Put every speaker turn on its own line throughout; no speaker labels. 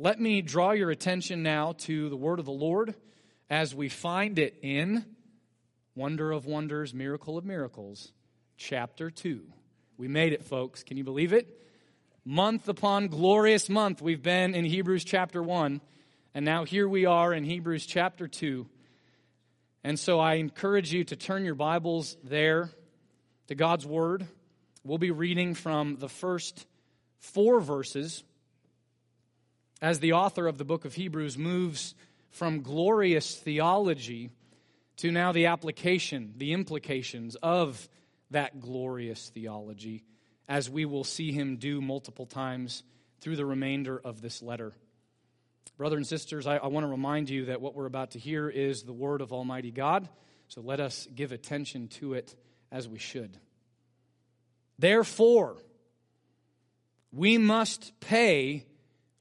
let me draw your attention now to the word of the Lord as we find it in Wonder of Wonders, Miracle of Miracles, chapter 2. We made it, folks. Can you believe it? Month upon glorious month, we've been in Hebrews chapter 1, and now here we are in Hebrews chapter 2. And so I encourage you to turn your Bibles there to God's Word. We'll be reading from the first four verses as the author of the book of Hebrews moves from glorious theology to now the application, the implications of that glorious theology, as we will see him do multiple times through the remainder of this letter. Brothers and sisters, I, I want to remind you that what we're about to hear is the word of Almighty God, so let us give attention to it as we should. Therefore, we must pay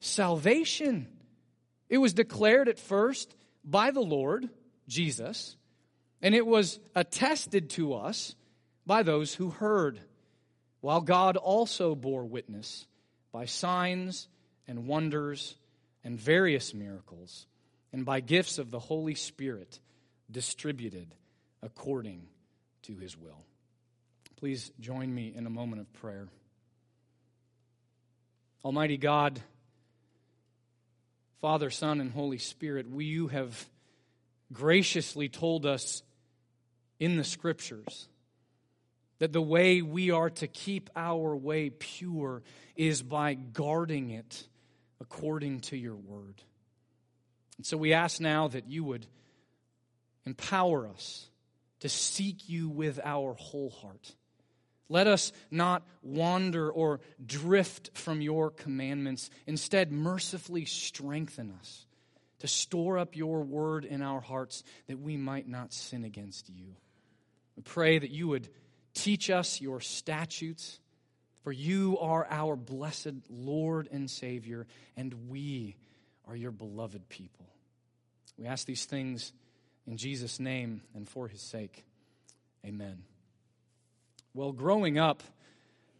salvation. It was declared at first by the Lord, Jesus, and it was attested to us by those who heard, while God also bore witness by signs and wonders and various miracles, and by gifts of the Holy Spirit distributed according to his will. Please join me in a moment of prayer. Almighty God, Father, Son, and Holy Spirit, we, you have graciously told us in the Scriptures that the way we are to keep our way pure is by guarding it according to your word. And so we ask now that you would empower us to seek you with our whole heart let us not wander or drift from your commandments. Instead, mercifully strengthen us to store up your word in our hearts that we might not sin against you. We pray that you would teach us your statutes, for you are our blessed Lord and Savior, and we are your beloved people. We ask these things in Jesus' name and for his sake. Amen. Well, growing up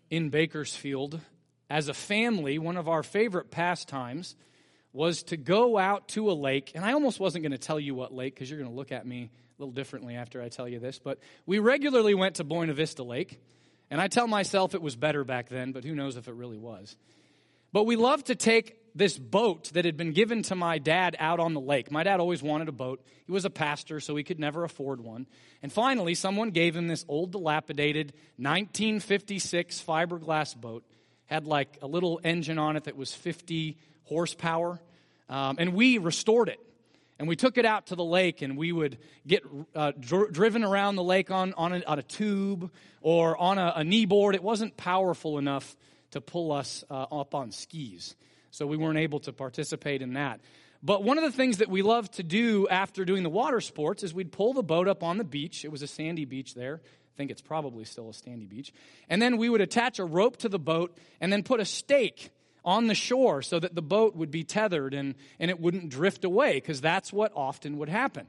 in Bakersfield, as a family, one of our favorite pastimes was to go out to a lake. And I almost wasn't going to tell you what lake because you're going to look at me a little differently after I tell you this. But we regularly went to Buena Vista Lake. And I tell myself it was better back then, but who knows if it really was. But we loved to take this boat that had been given to my dad out on the lake. My dad always wanted a boat. He was a pastor, so he could never afford one. And finally, someone gave him this old, dilapidated 1956 fiberglass boat. Had like a little engine on it that was 50 horsepower. Um, and we restored it. And we took it out to the lake, and we would get uh, dr- driven around the lake on, on, a, on a tube or on a, a, knee board. It wasn't powerful enough to pull us uh, up on skis so we weren't able to participate in that. But one of the things that we loved to do after doing the water sports is we'd pull the boat up on the beach. It was a sandy beach there. I think it's probably still a sandy beach. And then we would attach a rope to the boat and then put a stake on the shore so that the boat would be tethered and, and it wouldn't drift away because that's what often would happen.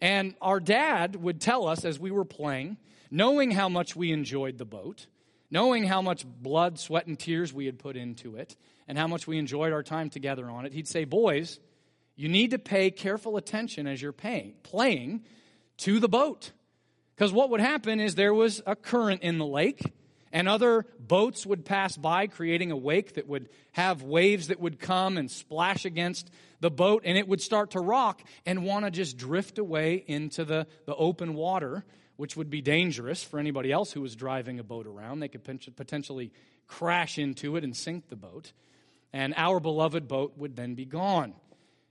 And our dad would tell us as we were playing, knowing how much we enjoyed the boat, knowing how much blood, sweat, and tears we had put into it, and how much we enjoyed our time together on it, he'd say, Boys, you need to pay careful attention as you're paying, playing to the boat. Because what would happen is there was a current in the lake, and other boats would pass by, creating a wake that would have waves that would come and splash against the boat, and it would start to rock and want to just drift away into the, the open water, which would be dangerous for anybody else who was driving a boat around. They could potentially crash into it and sink the boat and our beloved boat would then be gone.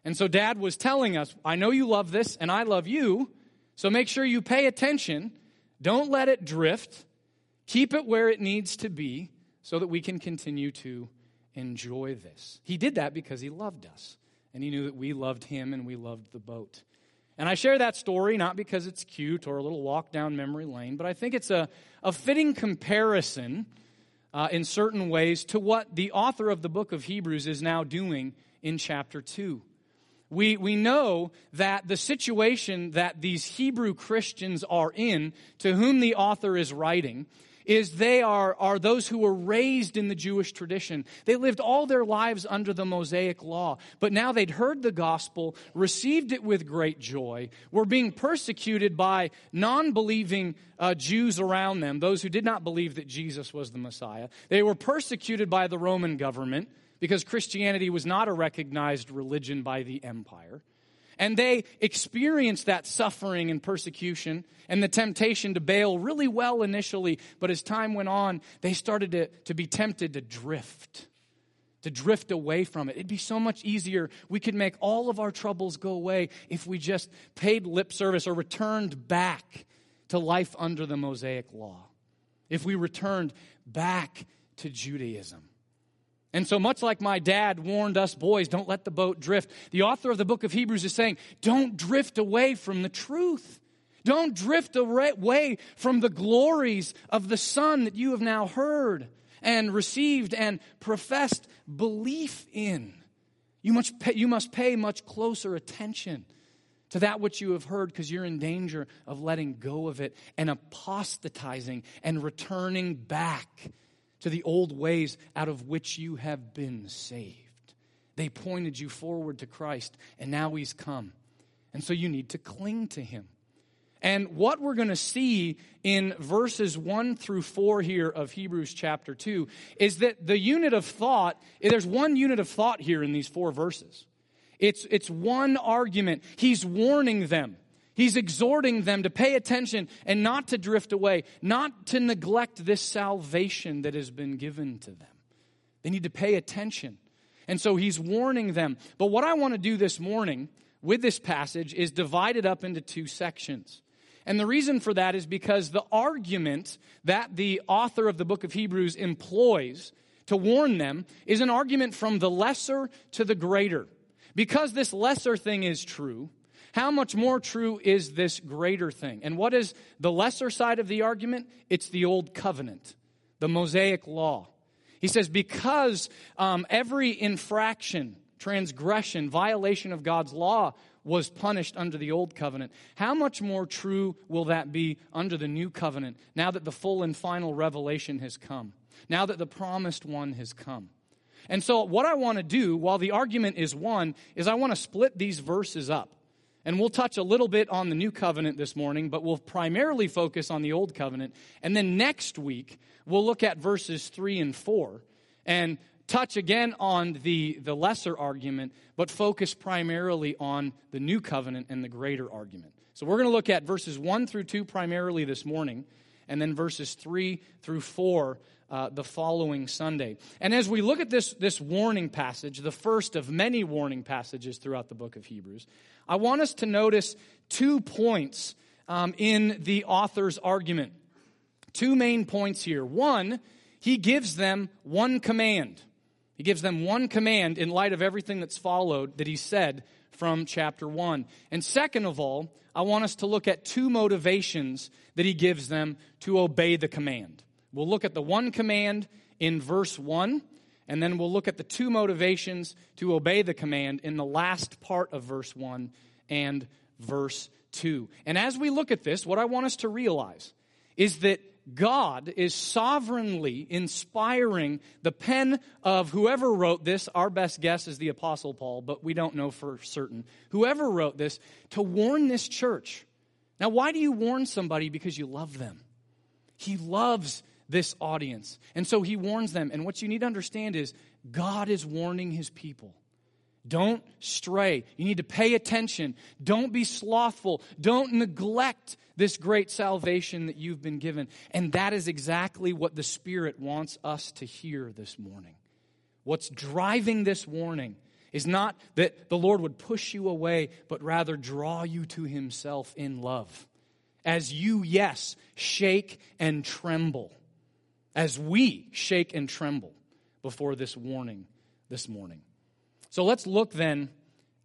And so dad was telling us, I know you love this and I love you, so make sure you pay attention. Don't let it drift. Keep it where it needs to be so that we can continue to enjoy this. He did that because he loved us, and he knew that we loved him and we loved the boat. And I share that story not because it's cute or a little walk down memory lane, but I think it's a, a fitting comparison uh, in certain ways to what the author of the book of Hebrews is now doing in chapter 2. We, we know that the situation that these Hebrew Christians are in, to whom the author is writing, is they are, are those who were raised in the Jewish tradition. They lived all their lives under the Mosaic law, but now they'd heard the gospel, received it with great joy, were being persecuted by non believing uh, Jews around them, those who did not believe that Jesus was the Messiah. They were persecuted by the Roman government because Christianity was not a recognized religion by the empire. And they experienced that suffering and persecution and the temptation to bail really well initially, but as time went on, they started to, to be tempted to drift, to drift away from it. It'd be so much easier. We could make all of our troubles go away if we just paid lip service or returned back to life under the Mosaic law. If we returned back to Judaism. And so, much like my dad warned us boys, don't let the boat drift, the author of the book of Hebrews is saying, don't drift away from the truth. Don't drift away from the glories of the Son that you have now heard and received and professed belief in. You must pay, you must pay much closer attention to that which you have heard because you're in danger of letting go of it and apostatizing and returning back to the old ways out of which you have been saved. They pointed you forward to Christ, and now He's come. And so you need to cling to Him. And what we're going to see in verses 1 through 4 here of Hebrews chapter 2 is that the unit of thought, there's one unit of thought here in these four verses. It's, it's one argument. He's warning them. He's exhorting them to pay attention and not to drift away, not to neglect this salvation that has been given to them. They need to pay attention. And so he's warning them. But what I want to do this morning with this passage is divide it up into two sections. And the reason for that is because the argument that the author of the book of Hebrews employs to warn them is an argument from the lesser to the greater. Because this lesser thing is true, how much more true is this greater thing? And what is the lesser side of the argument? It's the old covenant, the Mosaic law. He says, because um, every infraction, transgression, violation of God's law was punished under the old covenant, how much more true will that be under the new covenant now that the full and final revelation has come? Now that the promised one has come? And so, what I want to do while the argument is one is I want to split these verses up. And we'll touch a little bit on the new covenant this morning, but we'll primarily focus on the old covenant. And then next week, we'll look at verses 3 and 4 and touch again on the, the lesser argument, but focus primarily on the new covenant and the greater argument. So we're going to look at verses 1 through 2 primarily this morning, and then verses 3 through 4 uh, the following Sunday. And as we look at this, this warning passage, the first of many warning passages throughout the book of Hebrews, I want us to notice two points um, in the author's argument. Two main points here. One, he gives them one command. He gives them one command in light of everything that's followed that he said from chapter 1. And second of all, I want us to look at two motivations that he gives them to obey the command. We'll look at the one command in verse 1, and then we'll look at the two motivations to obey the command in the last part of verse 1 and verse 2. And as we look at this, what I want us to realize is that God is sovereignly inspiring the pen of whoever wrote this. Our best guess is the Apostle Paul, but we don't know for certain. Whoever wrote this to warn this church. Now, why do you warn somebody? Because you love them. He loves this audience. And so he warns them. And what you need to understand is God is warning his people. Don't stray. You need to pay attention. Don't be slothful. Don't neglect this great salvation that you've been given. And that is exactly what the Spirit wants us to hear this morning. What's driving this warning is not that the Lord would push you away, but rather draw you to Himself in love. As you, yes, shake and tremble. As we shake and tremble before this warning this morning. So let's look then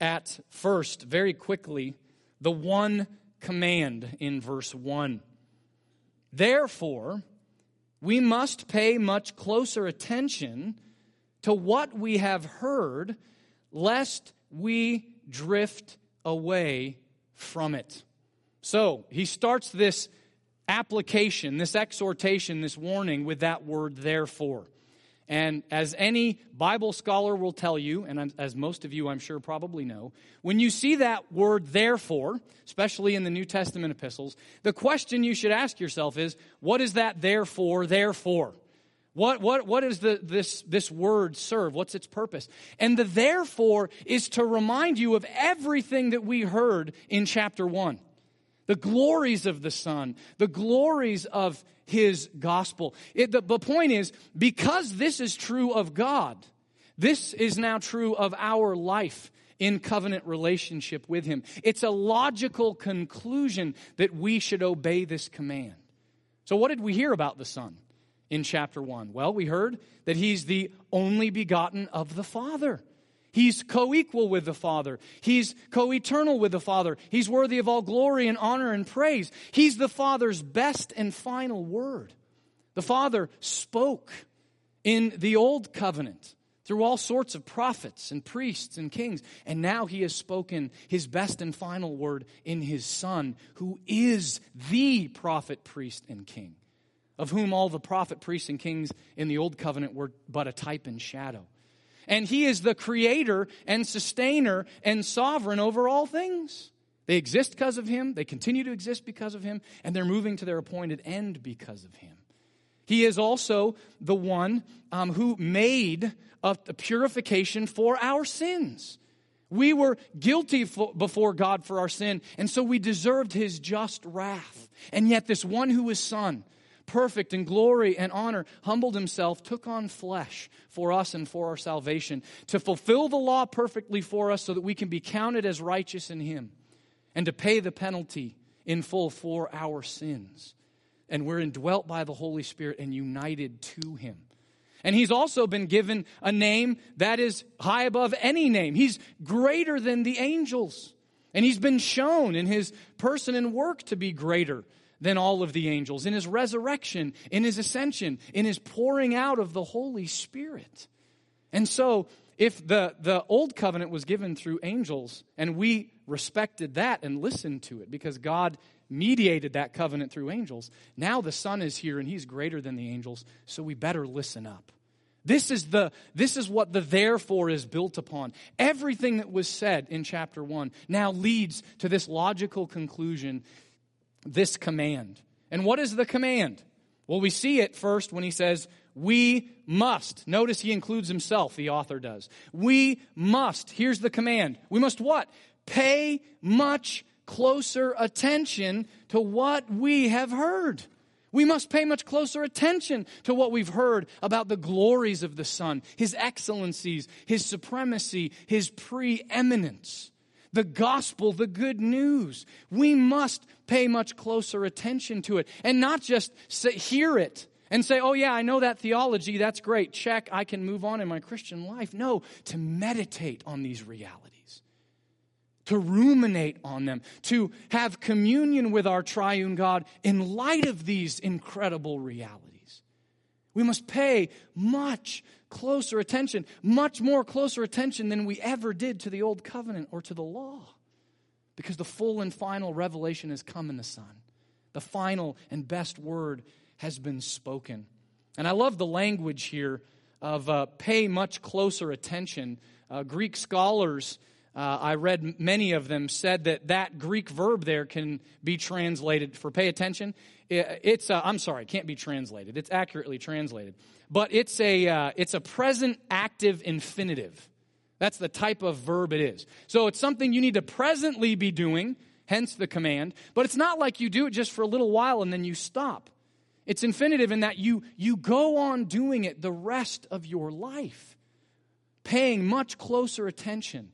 at first, very quickly, the one command in verse 1. Therefore, we must pay much closer attention to what we have heard, lest we drift away from it. So he starts this application, this exhortation, this warning with that word, therefore. And as any Bible scholar will tell you, and as most of you I'm sure probably know, when you see that word therefore, especially in the New Testament epistles, the question you should ask yourself is, what is that therefore, therefore? What, what, what this, this word serve? What's its purpose? And the therefore is to remind you of everything that we heard in chapter 1 the glories of the Son, the glories of His gospel. It, the, the point is, because this is true of God, this is now true of our life in covenant relationship with Him. It's a logical conclusion that we should obey this command. So, what did we hear about the Son in chapter 1? Well, we heard that He's the only begotten of the Father. He's co equal with the Father. He's co eternal with the Father. He's worthy of all glory and honor and praise. He's the Father's best and final word. The Father spoke in the Old Covenant through all sorts of prophets and priests and kings. And now he has spoken his best and final word in his Son, who is the prophet, priest, and king, of whom all the prophet, priests, and kings in the Old Covenant were but a type and shadow and He is the creator and sustainer and sovereign over all things. They exist because of Him, they continue to exist because of Him, and they're moving to their appointed end because of Him. He is also the one um, who made a, a purification for our sins. We were guilty before God for our sin, and so we deserved his just wrath. And yet, this one who is Son, perfect in glory and honor, humbled himself, took on flesh for us and for our salvation, to fulfill the law perfectly for us so that we can be counted as righteous in him, and to pay the penalty in full for our sins. And we're indwelt by the Holy Spirit and united to him. And he's also been given a name that is high above any name. He's greater than the angels. And he's been shown in his person and work to be greater than all of the angels, in his resurrection, in his ascension, in his pouring out of the Holy Spirit. And so, if the, the old covenant was given through angels, and we respected that and listened to it because God mediated that covenant through angels, now the Son is here and he's greater than the angels, so we better listen up. This is, the, this is what the therefore is built upon. Everything that was said in chapter 1 now leads to this logical conclusion this command. And what is the command? Well, we see it first when he says, We must. Notice he includes himself, the author does. We must. Here's the command. We must what? Pay much closer attention to what we have heard. We must pay much closer attention to what we've heard about the glories of the Son, His excellencies, His supremacy, His preeminence the gospel, the good news. We must pay much closer attention to it and not just say, hear it and say, oh, yeah, I know that theology. That's great. Check. I can move on in my Christian life. No, to meditate on these realities, to ruminate on them, to have communion with our triune God in light of these incredible realities. We must pay much closer attention, much more closer attention than we ever did to the old covenant or to the law. Because the full and final revelation has come in the Son. The final and best word has been spoken. And I love the language here of uh, pay much closer attention. Uh, Greek scholars, uh, I read many of them, said that that Greek verb there can be translated for pay attention. It's, I'm sorry, it can't be translated. It's accurately translated but it's a, uh, it's a present active infinitive. That's the type of verb it is. So it's something you need to presently be doing, hence the command, but it's not like you do it just for a little while and then you stop. It's infinitive in that you, you go on doing it the rest of your life, paying much closer attention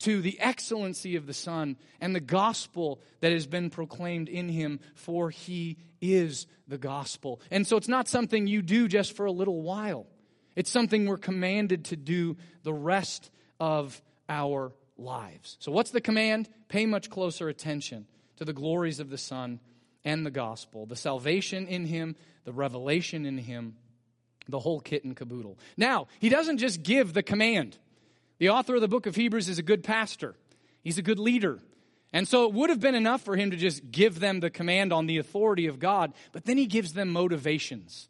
to the excellency of the Son and the gospel that has been proclaimed in him, for he is the gospel. And so it's not something you do just for a little while. It's something we're commanded to do the rest of our lives. So, what's the command? Pay much closer attention to the glories of the Son and the gospel, the salvation in Him, the revelation in Him, the whole kit and caboodle. Now, He doesn't just give the command. The author of the book of Hebrews is a good pastor, he's a good leader. And so it would have been enough for him to just give them the command on the authority of God, but then he gives them motivations.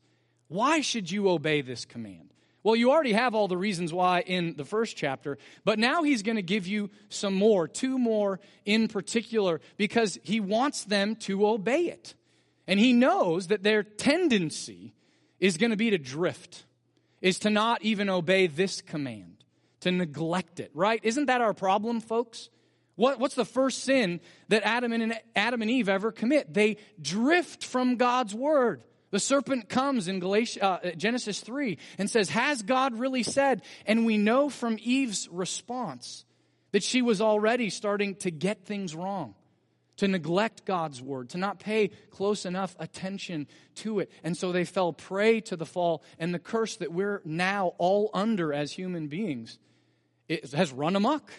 Why should you obey this command? Well, you already have all the reasons why in the first chapter, but now he's going to give you some more, two more in particular, because he wants them to obey it. And he knows that their tendency is going to be to drift, is to not even obey this command, to neglect it, right? Isn't that our problem, folks? What, what's the first sin that Adam and, Adam and Eve ever commit? They drift from God's word. The serpent comes in Galatia, uh, Genesis 3 and says, Has God really said? And we know from Eve's response that she was already starting to get things wrong, to neglect God's word, to not pay close enough attention to it. And so they fell prey to the fall and the curse that we're now all under as human beings it has run amok.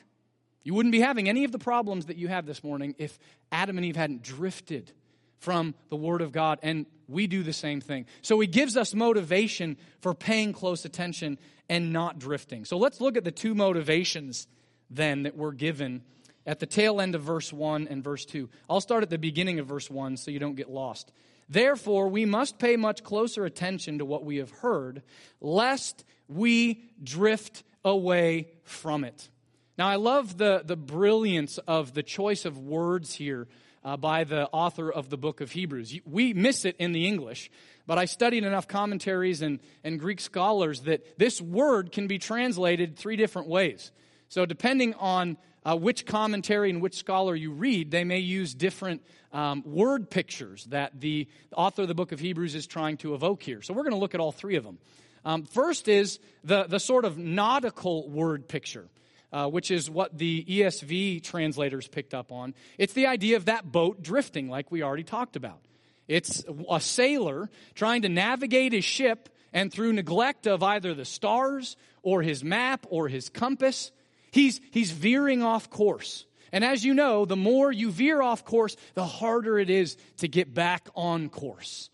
You wouldn't be having any of the problems that you have this morning if Adam and Eve hadn't drifted from the Word of God, and we do the same thing. So he gives us motivation for paying close attention and not drifting. So let's look at the two motivations then that we're given at the tail end of verse 1 and verse 2. I'll start at the beginning of verse 1 so you don't get lost. Therefore, we must pay much closer attention to what we have heard, lest we drift away from it. Now, I love the, the brilliance of the choice of words here uh, by the author of the book of Hebrews. We miss it in the English, but I studied enough commentaries and, and Greek scholars that this word can be translated three different ways. So, depending on uh, which commentary and which scholar you read, they may use different um, word pictures that the author of the book of Hebrews is trying to evoke here. So, we're going to look at all three of them. Um, first is the, the sort of nautical word picture uh, which is what the ESV translators picked up on. It's the idea of that boat drifting, like we already talked about. It's a sailor trying to navigate his ship, and through neglect of either the stars or his map or his compass, he's, he's veering off course. And as you know, the more you veer off course, the harder it is to get back on course.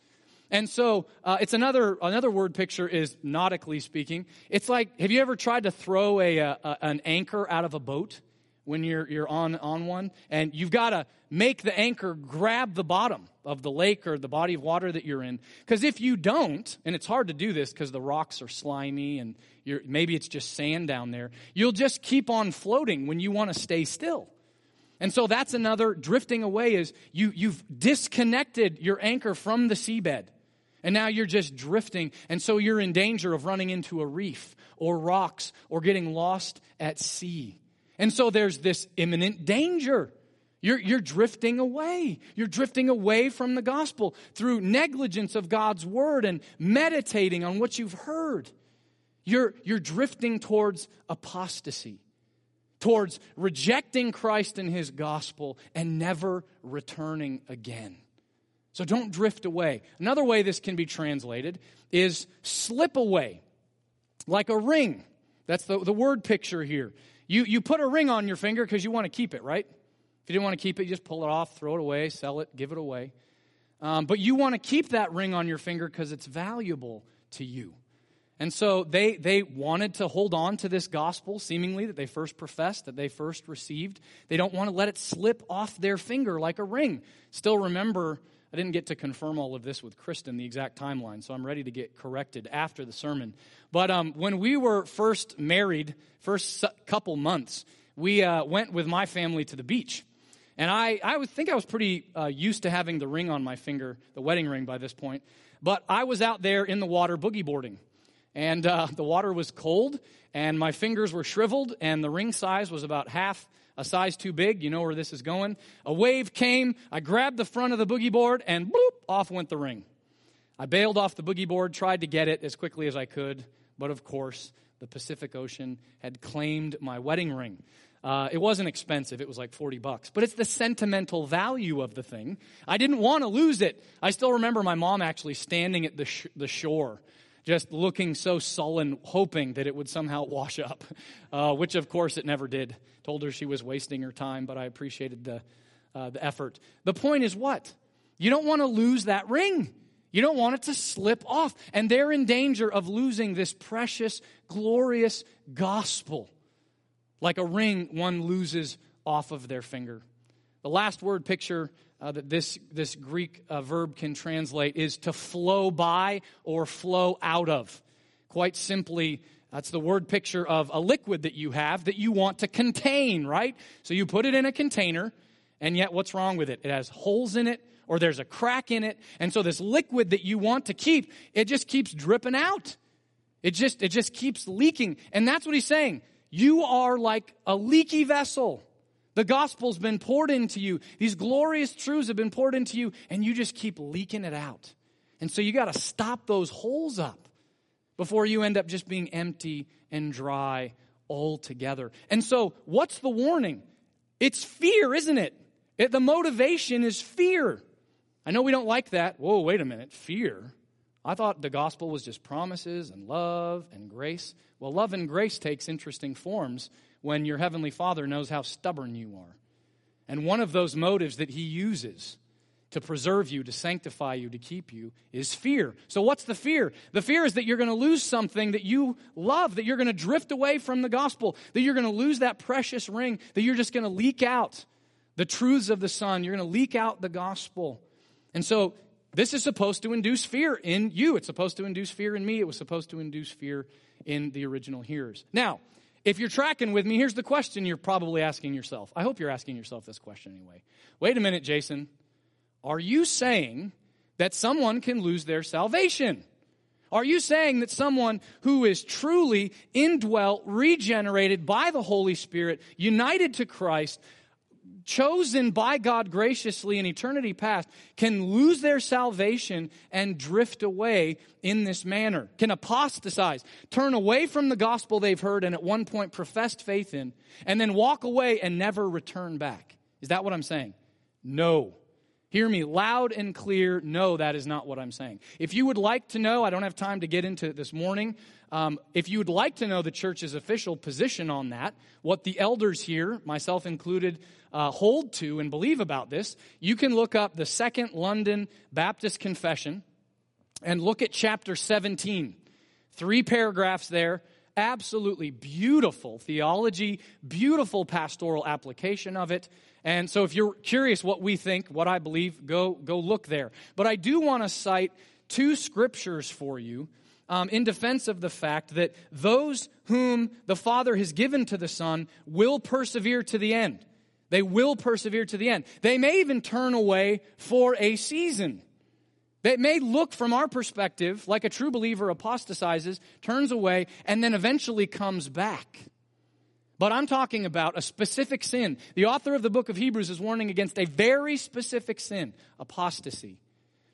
And so uh, it's another another word picture is nautically speaking. It's like have you ever tried to throw a, a an anchor out of a boat when you're you're on on one and you've got to make the anchor grab the bottom of the lake or the body of water that you're in because if you don't and it's hard to do this because the rocks are slimy and maybe it's just sand down there you'll just keep on floating when you want to stay still and so that's another drifting away is you, you've disconnected your anchor from the seabed. And now you're just drifting. And so you're in danger of running into a reef or rocks or getting lost at sea. And so there's this imminent danger. You're, you're drifting away. You're drifting away from the gospel through negligence of God's word and meditating on what you've heard. You're, you're drifting towards apostasy, towards rejecting Christ and his gospel and never returning again. So don't drift away. Another way this can be translated is slip away, like a ring. That's the, the word picture here. You, you put a ring on your finger because you want to keep it, right? If you didn't want to keep it, you just pull it off, throw it away, sell it, give it away. Um, but you want to keep that ring on your finger because it's valuable to you. And so they, they wanted to hold on to this gospel, seemingly, that they first professed, that they first received. They don't want to let it slip off their finger like a ring. Still remember I didn't get to confirm all of this with Kristen, the exact timeline, so I'm ready to get corrected after the sermon. But um, when we were first married, first couple months, we uh, went with my family to the beach. And I, I would think I was pretty uh, used to having the ring on my finger, the wedding ring by this point. But I was out there in the water boogie boarding. And uh, the water was cold, and my fingers were shriveled, and the ring size was about half a size too big. You know where this is going. A wave came. I grabbed the front of the boogie board and bloop, off went the ring. I bailed off the boogie board, tried to get it as quickly as I could, but of course, the Pacific Ocean had claimed my wedding ring. Uh, it wasn't expensive, it was like 40 bucks, but it's the sentimental value of the thing. I didn't want to lose it. I still remember my mom actually standing at the, sh- the shore just looking so sullen, hoping that it would somehow wash up, uh, which of course it never did. Told her she was wasting her time, but I appreciated the, uh, the effort. The point is what? You don't want to lose that ring. You don't want it to slip off. And they're in danger of losing this precious, glorious gospel, like a ring one loses off of their finger. The last word picture uh, that this, this Greek uh, verb can translate is to flow by or flow out of. Quite simply, that's the word picture of a liquid that you have that you want to contain, right? So you put it in a container, and yet what's wrong with it? It has holes in it or there's a crack in it. And so this liquid that you want to keep, it just keeps dripping out. It just, it just keeps leaking. And that's what he's saying. You are like a leaky vessel. The gospel's been poured into you. These glorious truths have been poured into you, and you just keep leaking it out. And so you got to stop those holes up before you end up just being empty and dry altogether. And so, what's the warning? It's fear, isn't it? it the motivation is fear. I know we don't like that. Whoa, wait a minute. Fear? I thought the gospel was just promises and love and grace. Well, love and grace takes interesting forms when your heavenly Father knows how stubborn you are. And one of those motives that he uses to preserve you, to sanctify you, to keep you is fear. So, what's the fear? The fear is that you're going to lose something that you love, that you're going to drift away from the gospel, that you're going to lose that precious ring, that you're just going to leak out the truths of the Son. You're going to leak out the gospel. And so, this is supposed to induce fear in you. It's supposed to induce fear in me. It was supposed to induce fear in the original hearers. Now, if you're tracking with me, here's the question you're probably asking yourself. I hope you're asking yourself this question anyway. Wait a minute, Jason. Are you saying that someone can lose their salvation? Are you saying that someone who is truly indwelt, regenerated by the Holy Spirit, united to Christ, chosen by God graciously in eternity past can lose their salvation and drift away in this manner, can apostatize, turn away from the gospel they've heard and at one point professed faith in, and then walk away and never return back. Is that what I'm saying? No. Hear me loud and clear. No, that is not what I'm saying. If you would like to know, I don't have time to get into it this morning. Um, if you would like to know the church's official position on that, what the elders here, myself included, uh, hold to and believe about this, you can look up the Second London Baptist Confession and look at chapter 17. Three paragraphs there. Absolutely beautiful theology, beautiful pastoral application of it. And so if you're curious what we think, what I believe, go, go look there. But I do want to cite two scriptures for you um, in defense of the fact that those whom the Father has given to the Son will persevere to the end. They will persevere to the end. They may even turn away for a season. It may look from our perspective like a true believer apostatizes, turns away, and then eventually comes back. But I'm talking about a specific sin. The author of the book of Hebrews is warning against a very specific sin apostasy.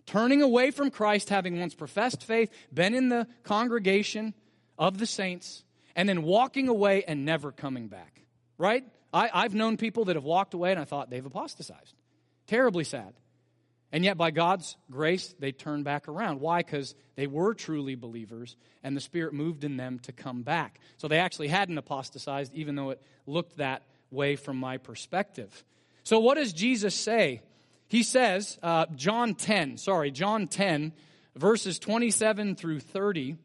Turning away from Christ, having once professed faith, been in the congregation of the saints, and then walking away and never coming back. Right? I, I've known people that have walked away and I thought they've apostatized. Terribly sad. And yet, by God's grace, they turned back around. Why? Because they were truly believers, and the Spirit moved in them to come back. So they actually hadn't apostatized, even though it looked that way from my perspective. So, what does Jesus say? He says, uh, John 10, sorry, John 10, verses 27 through 30.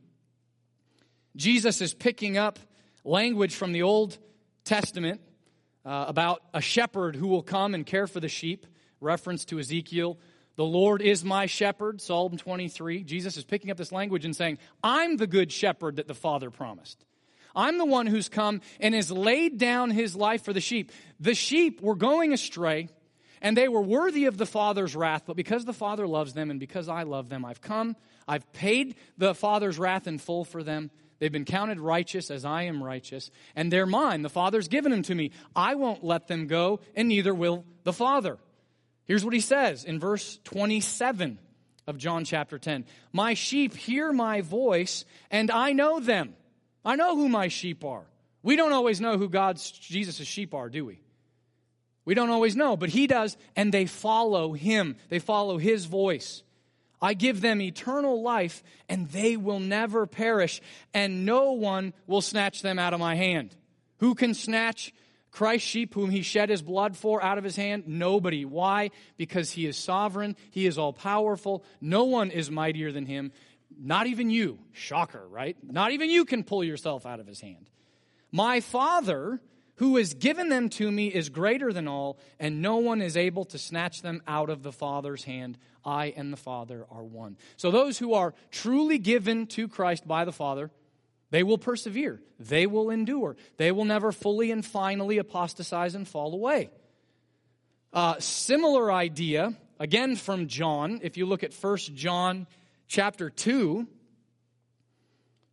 Jesus is picking up language from the Old Testament uh, about a shepherd who will come and care for the sheep, reference to Ezekiel. The Lord is my shepherd, Psalm 23. Jesus is picking up this language and saying, I'm the good shepherd that the Father promised. I'm the one who's come and has laid down his life for the sheep. The sheep were going astray and they were worthy of the Father's wrath, but because the Father loves them and because I love them, I've come, I've paid the Father's wrath in full for them, They've been counted righteous as I am righteous, and they're mine. The Father's given them to me. I won't let them go, and neither will the Father. Here's what he says in verse 27 of John chapter 10 My sheep hear my voice, and I know them. I know who my sheep are. We don't always know who God's, Jesus' sheep are, do we? We don't always know, but he does, and they follow him. They follow his voice. I give them eternal life, and they will never perish, and no one will snatch them out of my hand. Who can snatch Christ's sheep, whom he shed his blood for, out of his hand? Nobody. Why? Because he is sovereign, he is all powerful. No one is mightier than him. Not even you. Shocker, right? Not even you can pull yourself out of his hand. My Father, who has given them to me, is greater than all, and no one is able to snatch them out of the Father's hand. I and the Father are one. So those who are truly given to Christ by the Father, they will persevere. They will endure. They will never fully and finally apostatize and fall away. Uh, similar idea, again from John, if you look at 1 John chapter 2,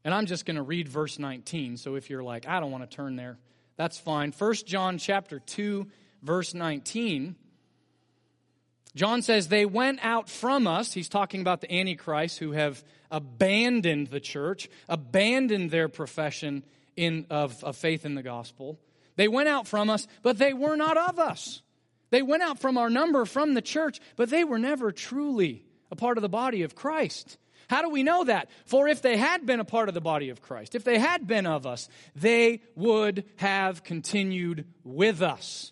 and I'm just going to read verse 19. So if you're like, I don't want to turn there, that's fine. 1 John chapter 2, verse 19. John says, They went out from us. He's talking about the Antichrist who have abandoned the church, abandoned their profession in, of, of faith in the gospel. They went out from us, but they were not of us. They went out from our number, from the church, but they were never truly a part of the body of Christ. How do we know that? For if they had been a part of the body of Christ, if they had been of us, they would have continued with us.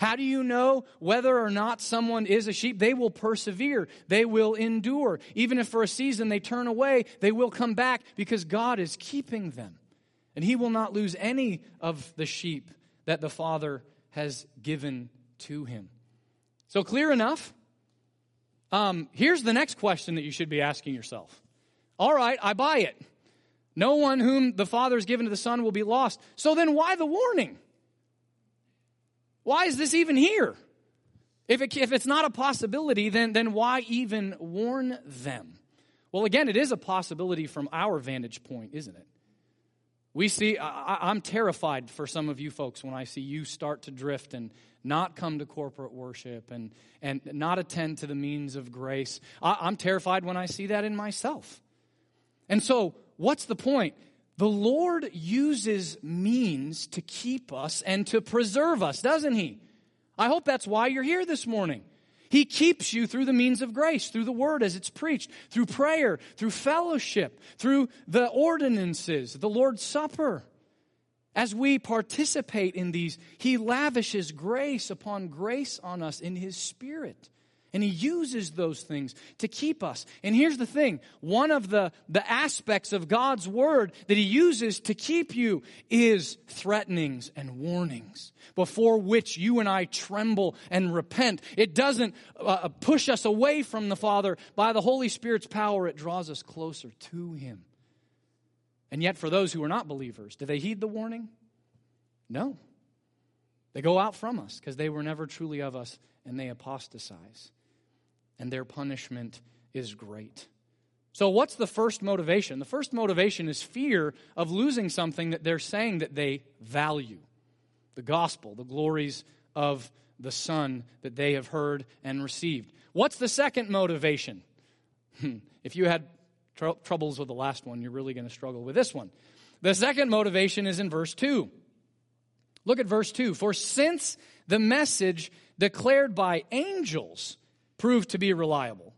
How do you know whether or not someone is a sheep? They will persevere. They will endure. Even if for a season they turn away, they will come back because God is keeping them. And He will not lose any of the sheep that the Father has given to Him. So, clear enough? Um, here's the next question that you should be asking yourself. All right, I buy it. No one whom the Father has given to the Son will be lost. So then why the warning? Why is this even here? If, it, if it's not a possibility, then, then why even warn them? Well, again, it is a possibility from our vantage point, isn't it? We see, I, am terrified for some of you folks when I see you start to drift and not come to corporate worship and, and not attend to the means of grace. I, I'm terrified when I see that in myself. And so, what's the point? The Lord uses means to keep us and to preserve us, doesn't He? I hope that's why you're here this morning. He keeps you through the means of grace, through the word as it's preached, through prayer, through fellowship, through the ordinances, the Lord's Supper. As we participate in these, He lavishes grace upon grace on us in His Spirit. And he uses those things to keep us. And here's the thing one of the, the aspects of God's word that he uses to keep you is threatenings and warnings before which you and I tremble and repent. It doesn't uh, push us away from the Father. By the Holy Spirit's power, it draws us closer to him. And yet, for those who are not believers, do they heed the warning? No. They go out from us because they were never truly of us and they apostatize and their punishment is great. So, what's the first motivation? The first motivation is fear of losing something that they're saying that they value the gospel, the glories of the Son that they have heard and received. What's the second motivation? Hmm, if you had tr- troubles with the last one, you're really going to struggle with this one. The second motivation is in verse 2. Look at verse 2. For since the message declared by angels proved to be reliable.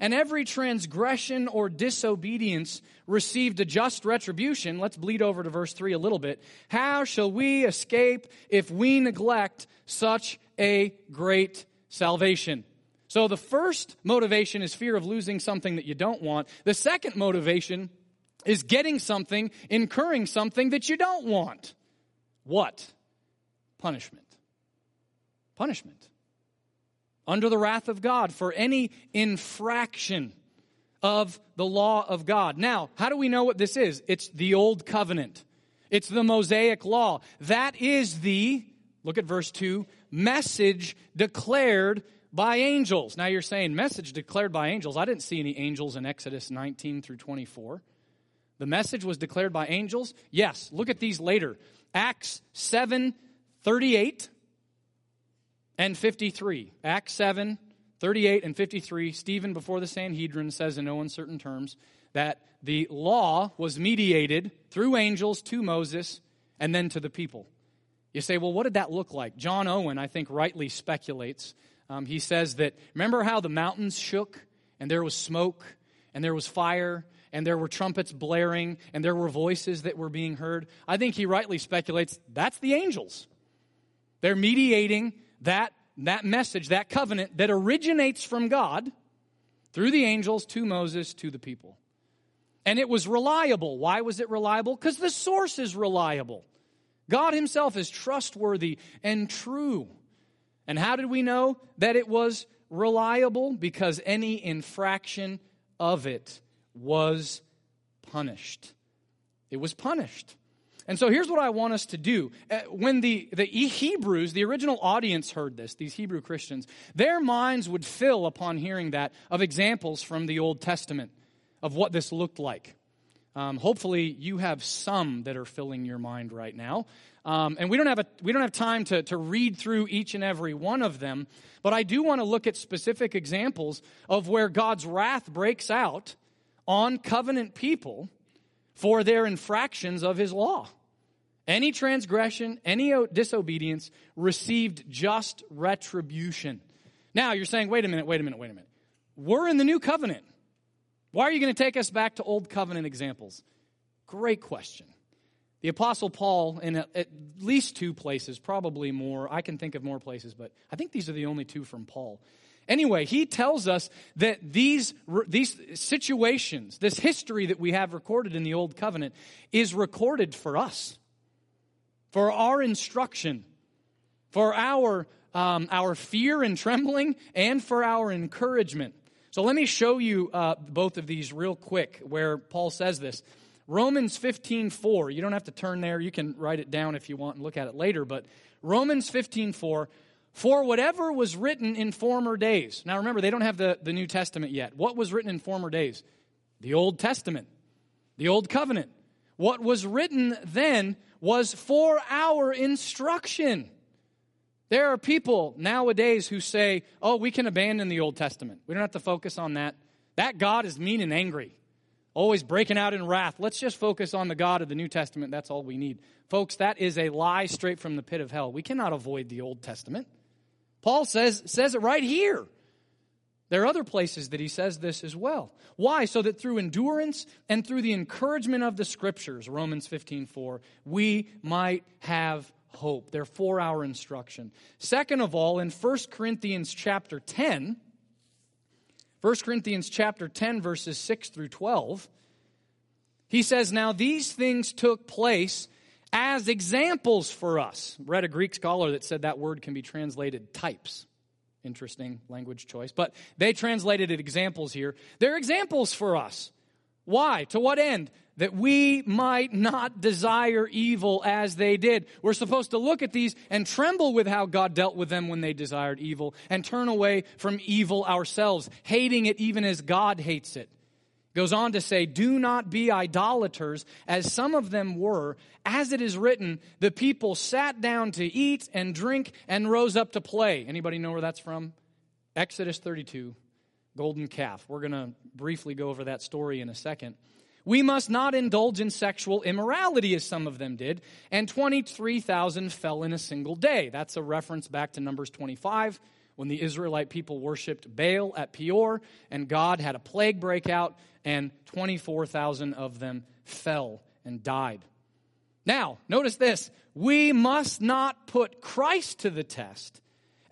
And every transgression or disobedience received a just retribution. Let's bleed over to verse 3 a little bit. How shall we escape if we neglect such a great salvation? So the first motivation is fear of losing something that you don't want. The second motivation is getting something, incurring something that you don't want. What? Punishment. Punishment under the wrath of God for any infraction of the law of God. Now, how do we know what this is? It's the old covenant. It's the Mosaic law. That is the, look at verse 2, message declared by angels. Now you're saying message declared by angels. I didn't see any angels in Exodus 19 through 24. The message was declared by angels? Yes. Look at these later. Acts 7 38 and 53. Acts 7, 38 and 53. Stephen, before the Sanhedrin, says in no uncertain terms that the law was mediated through angels to Moses and then to the people. You say, well, what did that look like? John Owen, I think, rightly speculates. Um, he says that, remember how the mountains shook and there was smoke, and there was fire, and there were trumpets blaring, and there were voices that were being heard, I think he rightly speculates that's the angels. They're mediating that, that message, that covenant that originates from God through the angels to Moses to the people. And it was reliable. Why was it reliable? Because the source is reliable. God Himself is trustworthy and true. And how did we know that it was reliable? Because any infraction of it was punished. It was punished. And so here's what I want us to do. Uh, when the, the Hebrews, the original audience, heard this, these Hebrew Christians, their minds would fill upon hearing that of examples from the Old Testament of what this looked like. Um, hopefully, you have some that are filling your mind right now. Um, and we don't have, a, we don't have time to, to read through each and every one of them, but I do want to look at specific examples of where God's wrath breaks out on covenant people for their infractions of his law. Any transgression, any disobedience received just retribution. Now you're saying, wait a minute, wait a minute, wait a minute. We're in the new covenant. Why are you going to take us back to old covenant examples? Great question. The Apostle Paul, in at least two places, probably more, I can think of more places, but I think these are the only two from Paul. Anyway, he tells us that these, these situations, this history that we have recorded in the Old Covenant, is recorded for us for our instruction, for our, um, our fear and trembling, and for our encouragement. So let me show you uh, both of these real quick where Paul says this. Romans 15, 4. You don't have to turn there. You can write it down if you want and look at it later. But Romans 15, 4. For whatever was written in former days. Now remember, they don't have the, the New Testament yet. What was written in former days? The Old Testament, the Old Covenant. What was written then was for our instruction. There are people nowadays who say, oh, we can abandon the Old Testament. We don't have to focus on that. That God is mean and angry, always breaking out in wrath. Let's just focus on the God of the New Testament. That's all we need. Folks, that is a lie straight from the pit of hell. We cannot avoid the Old Testament. Paul says, says it right here. There are other places that he says this as well. Why? So that through endurance and through the encouragement of the scriptures, Romans 15 4, we might have hope. They're for our instruction. Second of all, in 1 Corinthians chapter 10, 1 Corinthians chapter 10, verses 6 through 12, he says, Now these things took place as examples for us. Read a Greek scholar that said that word can be translated types. Interesting language choice. But they translated it examples here. They're examples for us. Why? To what end? That we might not desire evil as they did. We're supposed to look at these and tremble with how God dealt with them when they desired evil and turn away from evil ourselves, hating it even as God hates it. Goes on to say, Do not be idolaters, as some of them were. As it is written, the people sat down to eat and drink and rose up to play. Anybody know where that's from? Exodus 32, golden calf. We're going to briefly go over that story in a second. We must not indulge in sexual immorality as some of them did, and 23,000 fell in a single day. That's a reference back to Numbers 25 when the Israelite people worshiped Baal at Peor, and God had a plague break out, and 24,000 of them fell and died. Now, notice this we must not put Christ to the test,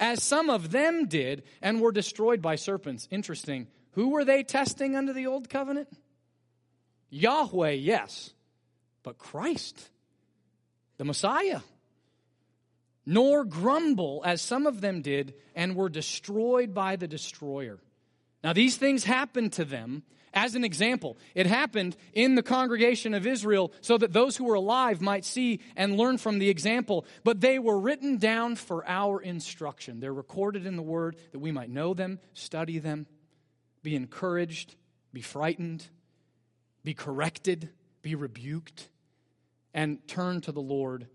as some of them did and were destroyed by serpents. Interesting. Who were they testing under the old covenant? Yahweh, yes, but Christ, the Messiah nor grumble as some of them did and were destroyed by the destroyer. Now, these things happened to them as an example. It happened in the congregation of Israel so that those who were alive might see and learn from the example, but they were written down for our instruction. They're recorded in the Word that we might know them, study them, be encouraged, be frightened, be corrected, be rebuked, and turn to the Lord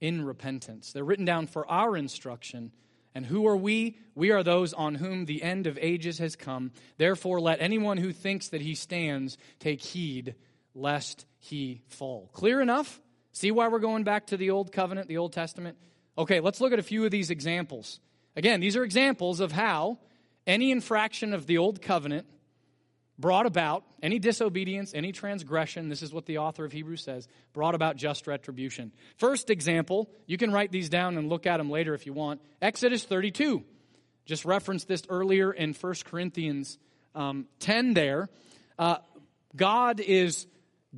in repentance. They're written down for our instruction. And who are we? We are those on whom the end of ages has come. Therefore, let anyone who thinks that he stands take heed lest he fall. Clear enough? See why we're going back to the Old Covenant, the Old Testament? Okay, let's look at a few of these examples. Again, these are examples of how any infraction of the Old Covenant brought about any disobedience, any transgression, this is what the author of Hebrews says, brought about just retribution. First example, you can write these down and look at them later if you want. Exodus 32. Just referenced this earlier in 1 Corinthians um, 10 there. Uh, God is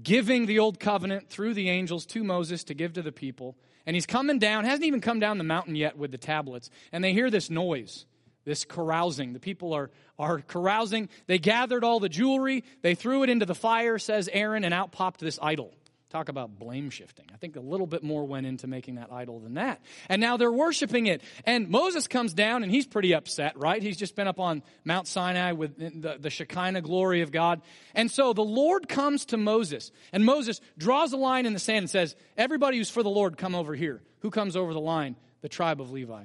giving the old covenant through the angels to Moses to give to the people. And he's coming down, hasn't even come down the mountain yet with the tablets. And they hear this noise, this carousing. The people are, are carousing. They gathered all the jewelry, they threw it into the fire, says Aaron, and out popped this idol. Talk about blame shifting. I think a little bit more went into making that idol than that. And now they're worshiping it. And Moses comes down and he's pretty upset, right? He's just been up on Mount Sinai with the, the Shekinah glory of God. And so the Lord comes to Moses and Moses draws a line in the sand and says, everybody who's for the Lord, come over here. Who comes over the line? The tribe of Levi.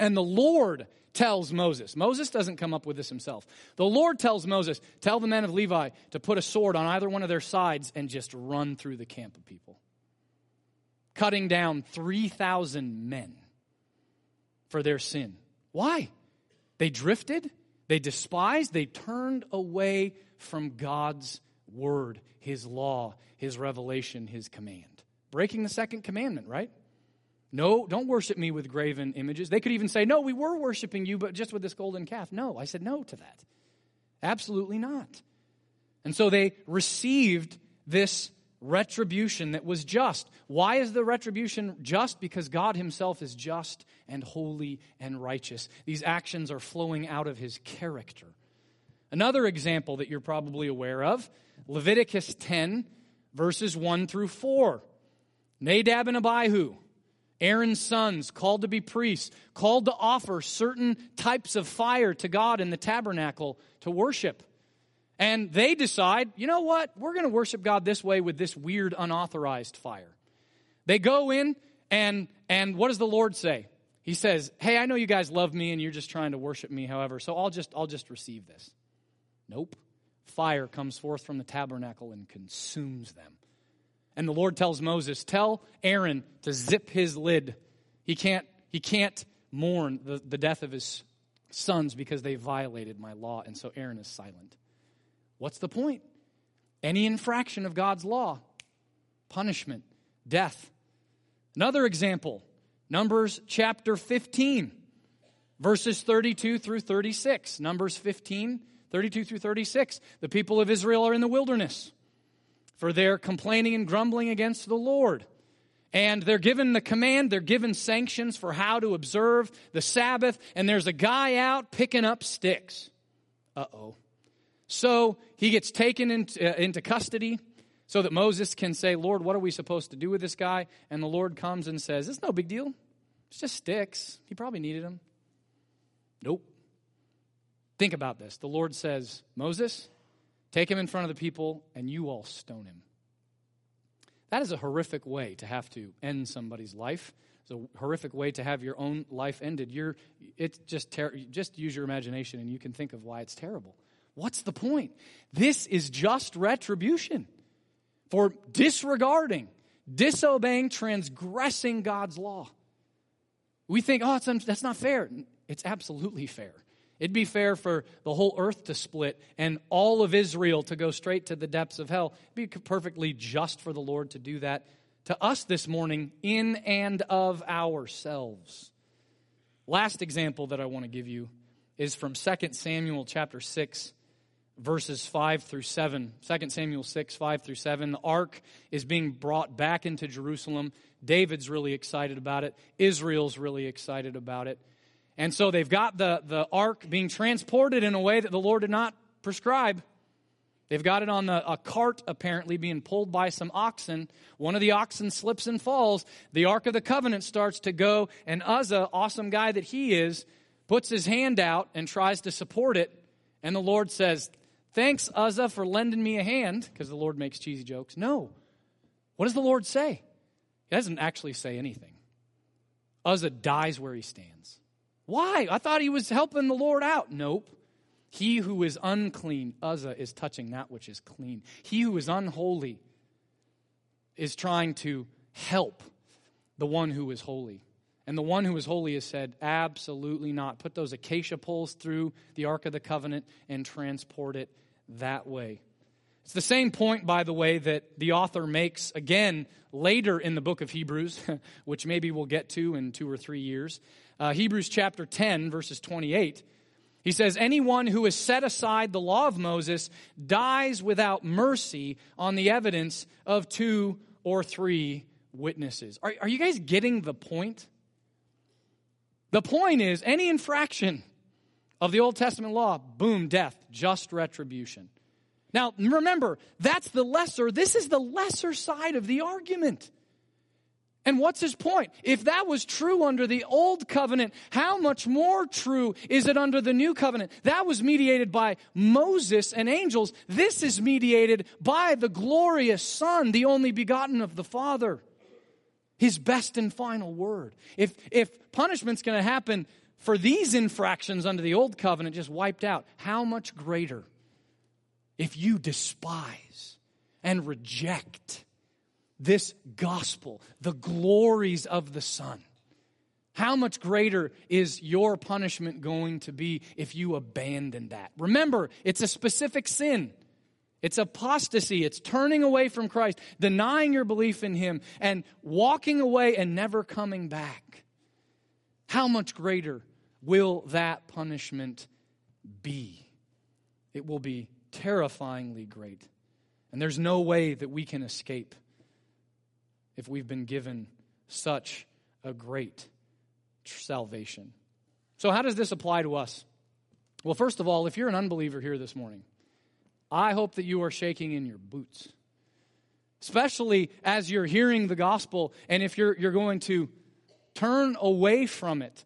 And the Lord tells Moses. Moses doesn't come up with this himself. The Lord tells Moses, Tell the men of Levi to put a sword on either one of their sides and just run through the camp of people, cutting down 3,000 men for their sin. Why? They drifted, they despised, they turned away from God's word, his law, his revelation, his command. Breaking the second commandment, right? No, don't worship me with graven images. They could even say, No, we were worshiping you, but just with this golden calf. No, I said no to that. Absolutely not. And so they received this retribution that was just. Why is the retribution just? Because God Himself is just and holy and righteous. These actions are flowing out of His character. Another example that you're probably aware of Leviticus 10, verses 1 through 4. Nadab and Abihu Aaron's sons, called to be priests, called to offer certain types of fire to God in the tabernacle to worship. And they decide, you know what? We're going to worship God this way with this weird, unauthorized fire. They go in, and, and what does the Lord say? He says, Hey, I know you guys love me and you're just trying to worship me, however, so I'll just, I'll just receive this. Nope. Fire comes forth from the tabernacle and consumes them. And the Lord tells Moses, Tell Aaron to zip his lid. He can't, he can't mourn the, the death of his sons because they violated my law. And so Aaron is silent. What's the point? Any infraction of God's law, punishment, death. Another example, Numbers chapter 15, verses 32 through 36. Numbers 15, 32 through 36. The people of Israel are in the wilderness for their complaining and grumbling against the Lord. And they're given the command, they're given sanctions for how to observe the Sabbath, and there's a guy out picking up sticks. Uh oh. So he gets taken into, uh, into custody so that Moses can say, Lord, what are we supposed to do with this guy? And the Lord comes and says, It's no big deal. It's just sticks. He probably needed them. Nope. Think about this. The Lord says, Moses, Take him in front of the people, and you all stone him. That is a horrific way to have to end somebody's life. It's a horrific way to have your own life ended. You're, it's just, ter- just use your imagination and you can think of why it's terrible. What's the point? This is just retribution for disregarding, disobeying, transgressing God's law. We think, oh, that's not fair. It's absolutely fair. It'd be fair for the whole earth to split and all of Israel to go straight to the depths of hell. It'd be perfectly just for the Lord to do that to us this morning in and of ourselves. Last example that I want to give you is from 2 Samuel chapter 6 verses 5 through 7. 2 Samuel 6, 5 through 7. The ark is being brought back into Jerusalem. David's really excited about it. Israel's really excited about it. And so they've got the, the ark being transported in a way that the Lord did not prescribe. They've got it on the, a cart, apparently, being pulled by some oxen. One of the oxen slips and falls. The Ark of the Covenant starts to go, and Uzzah, awesome guy that he is, puts his hand out and tries to support it. And the Lord says, Thanks, Uzzah, for lending me a hand, because the Lord makes cheesy jokes. No. What does the Lord say? He doesn't actually say anything. Uzzah dies where he stands. Why? I thought he was helping the Lord out. Nope. He who is unclean, Uzzah, is touching that which is clean. He who is unholy is trying to help the one who is holy. And the one who is holy has said, absolutely not. Put those acacia poles through the Ark of the Covenant and transport it that way. It's the same point, by the way, that the author makes again later in the book of Hebrews, which maybe we'll get to in two or three years. Uh, Hebrews chapter 10, verses 28. He says, Anyone who has set aside the law of Moses dies without mercy on the evidence of two or three witnesses. Are, are you guys getting the point? The point is any infraction of the Old Testament law, boom, death, just retribution. Now, remember, that's the lesser, this is the lesser side of the argument. And what's his point? If that was true under the old covenant, how much more true is it under the new covenant? That was mediated by Moses and angels. This is mediated by the glorious Son, the only begotten of the Father. His best and final word. If, if punishment's going to happen for these infractions under the old covenant just wiped out, how much greater if you despise and reject this gospel, the glories of the Son? How much greater is your punishment going to be if you abandon that? Remember, it's a specific sin. It's apostasy. It's turning away from Christ, denying your belief in Him, and walking away and never coming back. How much greater will that punishment be? It will be terrifyingly great. And there's no way that we can escape if we've been given such a great salvation. So, how does this apply to us? Well, first of all, if you're an unbeliever here this morning, I hope that you are shaking in your boots, especially as you're hearing the gospel and if you're, you're going to turn away from it.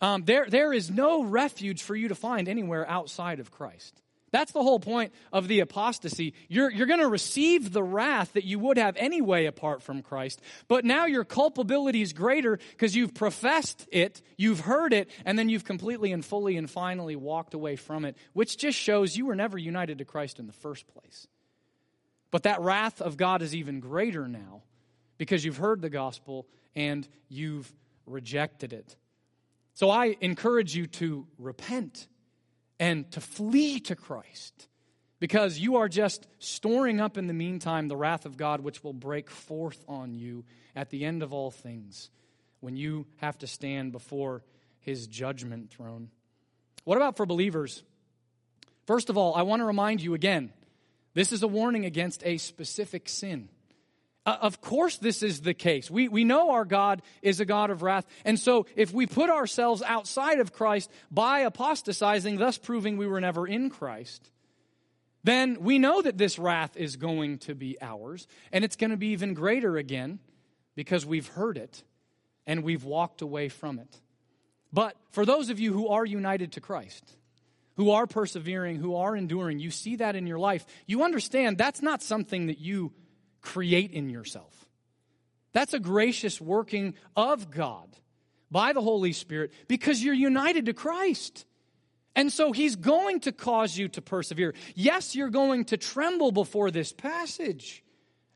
Um, there, there is no refuge for you to find anywhere outside of Christ. That's the whole point of the apostasy. You're, you're going to receive the wrath that you would have anyway apart from Christ, but now your culpability is greater because you've professed it, you've heard it, and then you've completely and fully and finally walked away from it, which just shows you were never united to Christ in the first place. But that wrath of God is even greater now because you've heard the gospel and you've rejected it. So I encourage you to repent and to flee to Christ because you are just storing up in the meantime the wrath of God, which will break forth on you at the end of all things when you have to stand before his judgment throne. What about for believers? First of all, I want to remind you again this is a warning against a specific sin. Uh, of course, this is the case. We, we know our God is a God of wrath. And so, if we put ourselves outside of Christ by apostatizing, thus proving we were never in Christ, then we know that this wrath is going to be ours. And it's going to be even greater again because we've heard it and we've walked away from it. But for those of you who are united to Christ, who are persevering, who are enduring, you see that in your life. You understand that's not something that you create in yourself. That's a gracious working of God by the Holy Spirit because you're united to Christ. And so he's going to cause you to persevere. Yes, you're going to tremble before this passage,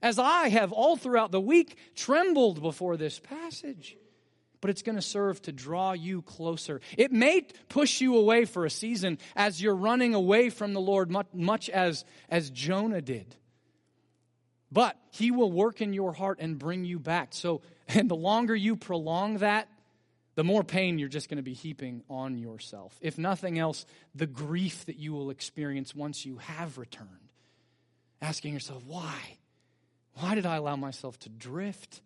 as I have all throughout the week trembled before this passage. But it's going to serve to draw you closer. It may push you away for a season as you're running away from the Lord, much, as, as Jonah did. But he will work in your heart and bring you back. So, and the longer you prolong that, the more pain you're just going to be heaping on yourself. If nothing else, the grief that you will experience once you have returned. Asking yourself, why? Why did I allow myself to drift,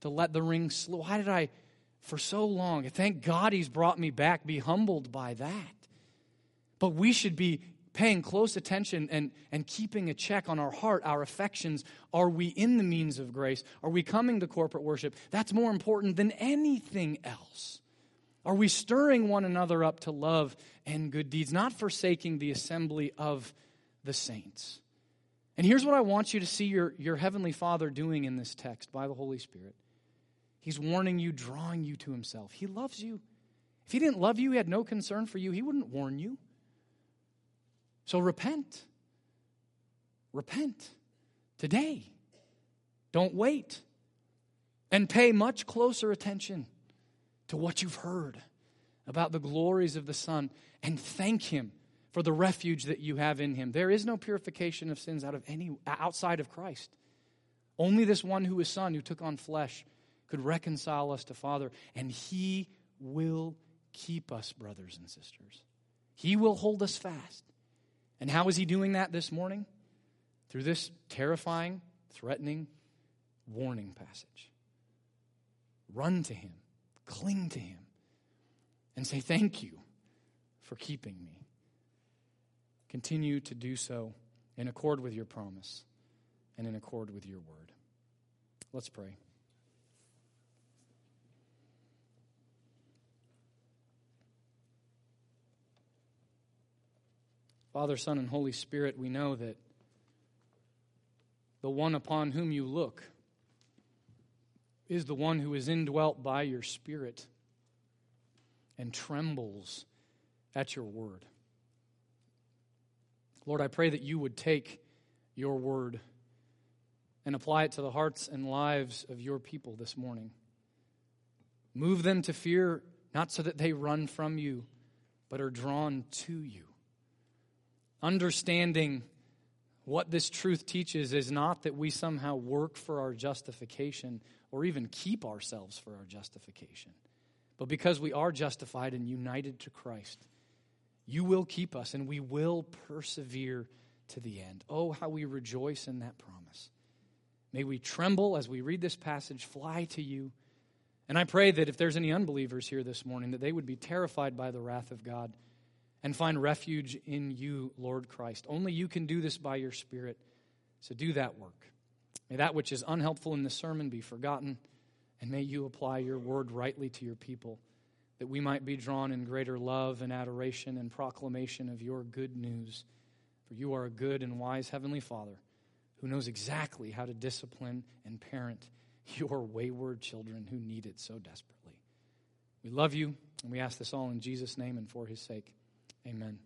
to let the ring slow? Why did I, for so long? Thank God he's brought me back. Be humbled by that. But we should be paying close attention and, and keeping a check on our heart, our affections. Are we in the means of grace? Are we coming to corporate worship? That's more important than anything else. Are we stirring one another up to love and good deeds, not forsaking the assembly of the saints? And here's what I want you to see your, your Heavenly Father doing in this text by the Holy Spirit. He's warning you, drawing you to Himself. He loves you. If He didn't love you, He had no concern for you, He wouldn't warn you. So repent. Repent today. Don't wait. And pay much closer attention to what you've heard about the glories of the Son and thank Him for the refuge that you have in him. There is no purification of sins out of any outside of Christ. Only this one who is son who took on flesh could reconcile us to Father, and he will keep us, brothers and sisters. He will hold us fast. And how is he doing that this morning? Through this terrifying, threatening, warning passage. Run to him, cling to him, and say, Thank you for keeping me. Continue to do so in accord with your promise and in accord with your word. Let's pray. Father, Son, and Holy Spirit, we know that the one upon whom you look is the one who is indwelt by your Spirit and trembles at your word. Lord, I pray that you would take your word and apply it to the hearts and lives of your people this morning. Move them to fear, not so that they run from you, but are drawn to you. Understanding what this truth teaches is not that we somehow work for our justification or even keep ourselves for our justification, but because we are justified and united to Christ, you will keep us and we will persevere to the end. Oh, how we rejoice in that promise. May we tremble as we read this passage, fly to you. And I pray that if there's any unbelievers here this morning, that they would be terrified by the wrath of God and find refuge in you, Lord Christ. Only you can do this by your Spirit. So do that work. May that which is unhelpful in the sermon be forgotten, and may you apply your word rightly to your people, that we might be drawn in greater love and adoration and proclamation of your good news. For you are a good and wise Heavenly Father who knows exactly how to discipline and parent your wayward children who need it so desperately. We love you, and we ask this all in Jesus' name and for his sake. Amen.